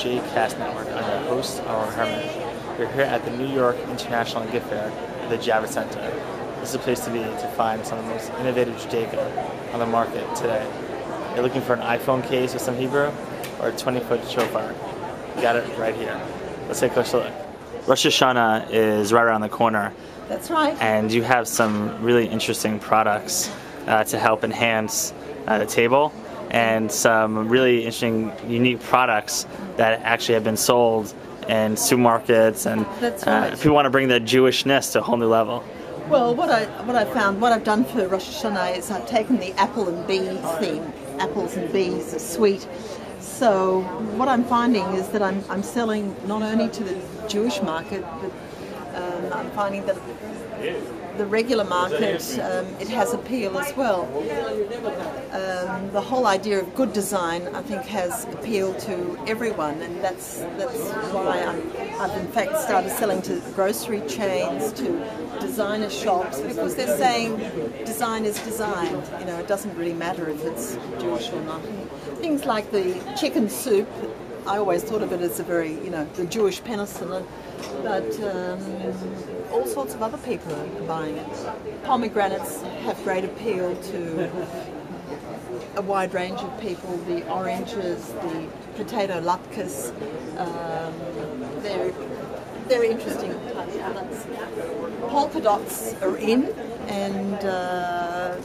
JCast Network. I'm your host, Aaron Herman. We're here at the New York International Gift Fair at the Javits Center. This is a place to be to find some of the most innovative Judaica on the market today. You're looking for an iPhone case with some Hebrew or a 20-foot shofar. You got it right here. Let's take a closer look. Rosh Hashanah is right around the corner, That's right. and you have some really interesting products uh, to help enhance uh, the table and some really interesting unique products that actually have been sold in supermarkets and That's uh, people want to bring their Jewishness to a whole new level. Well, what I what I found, what I've done for Rosh Hashanah is I've taken the apple and bee theme. Apples and bees are sweet. So what I'm finding is that I'm, I'm selling not only to the Jewish market, but um, I'm finding that the regular market um, it has appeal as well. Um, the whole idea of good design, I think, has appeal to everyone, and that's that's why I'm, I've in fact started selling to grocery chains, to designer shops, because they're saying design is design. You know, it doesn't really matter if it's Jewish or not. Things like the chicken soup, I always thought of it as a very, you know, the Jewish penicillin, but um, all sorts of other people are buying it. Pomegranates have great appeal to a wide range of people. The oranges, the potato latkes, um, they're they're interesting. Polka dots are in, and uh,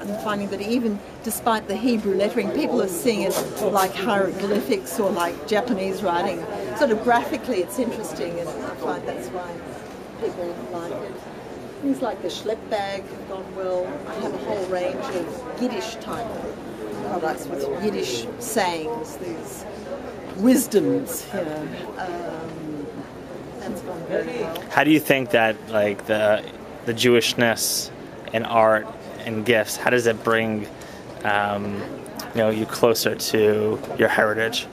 I'm finding that even despite the Hebrew lettering, people are seeing it like hieroglyphics or like Japanese writing. Sort of graphically, it's interesting, and I find that's why people like it. Things like the schlepp bag have gone well. I have a whole range of Yiddish type products with Yiddish sayings, these wisdoms, you know. Um, that's gone very well. How do you think that like the the Jewishness and art and gifts, how does it bring um, you know you closer to your heritage?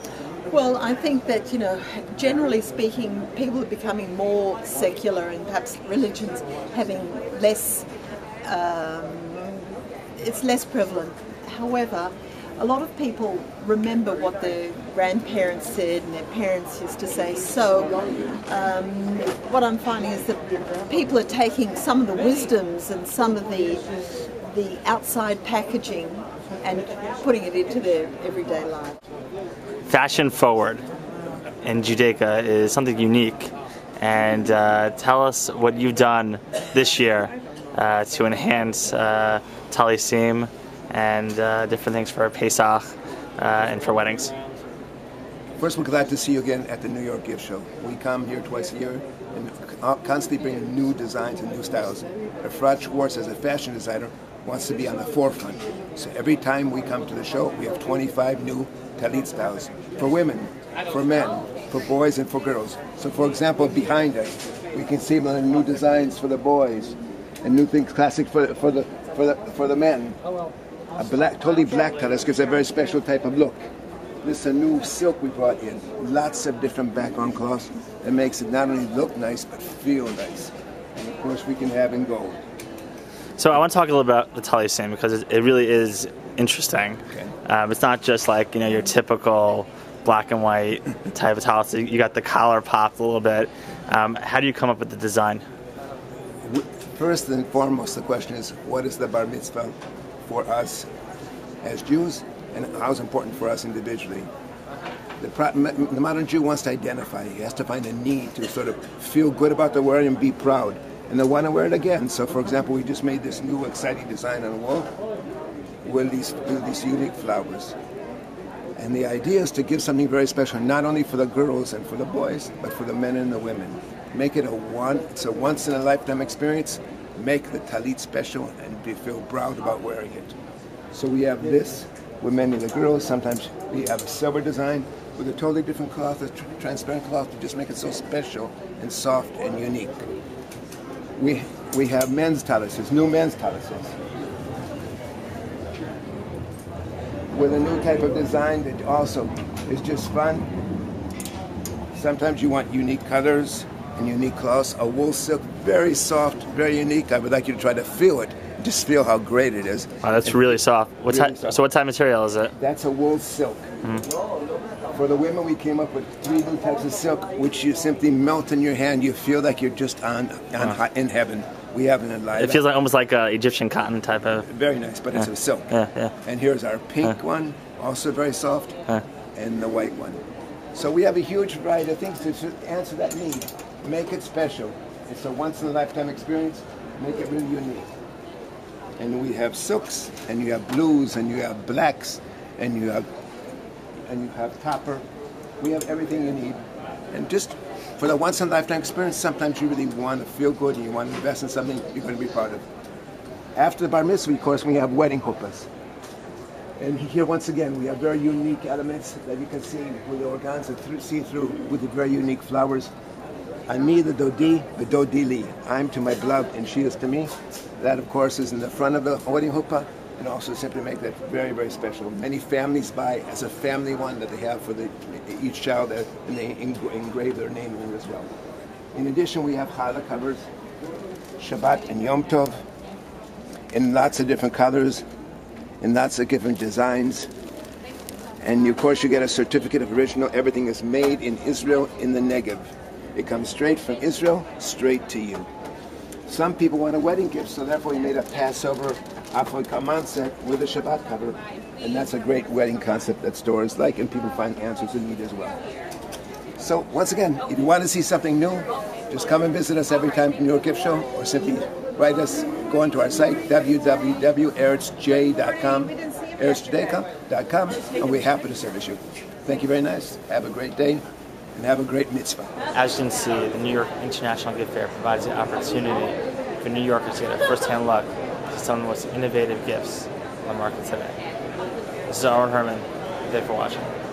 Well, I think that, you know, generally speaking, people are becoming more secular and perhaps religions having less, um, it's less prevalent. However, a lot of people remember what their grandparents said and their parents used to say. So, um, what I'm finding is that people are taking some of the wisdoms and some of the the outside packaging and putting it into their everyday life. Fashion forward in Judaica is something unique, and uh, tell us what you've done this year uh, to enhance uh, Talisim and uh, different things for Pesach uh, and for weddings. First, we're glad to see you again at the New York Gift Show. We come here twice a year and uh, constantly bring new designs and new styles. Efrat Schwartz, as a fashion designer, wants to be on the forefront. So every time we come to the show, we have 25 new talit styles for women, for men, for boys, and for girls. So, for example, behind us, we can see new designs for the boys and new things classic for, for the for the for the men. A black, totally black talis gives a very special type of look. This is a new silk we brought in. Lots of different background cloths that makes it not only look nice but feel nice. And of course, we can have in gold. So I want to talk a little about the Talisim because it, really is interesting. Okay. Um, it's not just like you know your typical black and white type of talis. You got the collar popped a little bit. Um, how do you come up with the design? First and foremost, the question is what is the bar mitzvah for us as Jews, and how is it important for us individually? The, the modern Jew wants to identify. He has to find a need to sort of feel good about the wear and be proud. And they want to wear it again. So, for example, we just made this new exciting design on the wall with these, with these unique flowers. And the idea is to give something very special, not only for the girls and for the boys, but for the men and the women. Make it a one, it's a once in a lifetime experience. Make the talit special and be, feel proud about wearing it. So we have this with many of the girls. Sometimes we have a silver design with a totally different cloth, a tr- transparent cloth to just make it so special and soft and unique. We, we have men's talises, new men's talises. With a new type of design that also is just fun. Sometimes you want unique colors and unique cloths. A wool silk, very soft, very unique. I would like you to try to feel it. Just feel how great it is. Wow, that's And really soft. What Really soft. So what type of material is it? That's a wool silk. For the women, we came up with three new types of silk, which you simply melt in your hand. You feel like you're just on, on hi- in heaven. We have it in live. It feels like almost like uh, Egyptian cotton type of. very nice, but it's a silk. Yeah, yeah. And here's our pink one, also very soft, Huh. and the white one. So we have a huge variety of things to answer that need. Make it special. It's a once in a lifetime experience. Make it really unique. And we have silks, and you have blues, and you have blacks, and you have and you have copper. We have everything you need. And just for the once in a lifetime experience, sometimes you really want to feel good and you want to invest in something you're going to be proud of. After the bar mitzvah, of course, we have wedding chuppahs. And here, once again, we have very unique elements that you can see with the organza through, see through with the very unique flowers. Ani the dodi, the dodili. I'm to my beloved, and she is to me. That, of course, is in the front of the wedding chuppah, and also simply make that very, very special. Many families buy as a family one that they have for the, each child, and they engra- engrave their name in it as well. In addition, we have challah covers, Shabbat and Yom Tov, in lots of different colors, in lots of different designs. And of course, you get a certificate of original. Everything is made in Israel in the Negev. It comes straight from Israel, straight to you. Some people want a wedding gift, so therefore we made a Passover Afro set with a Shabbat cover. And that's a great wedding concept that stores like, and people find answers in need as well. So once again, if you want to see something new, just come and visit us every time New York Gift Show, or simply write us, go onto our site, www.eritzj.com, eritzj.com, and we're happy to service you. Thank you very nice. Have a great day, and have a great mitzvah. As you can see, the New York International Gift Fair provides the opportunity for New Yorkers to get a first-hand look to some of the most innovative gifts on the market today. This is Owen Herman. Thank you for watching.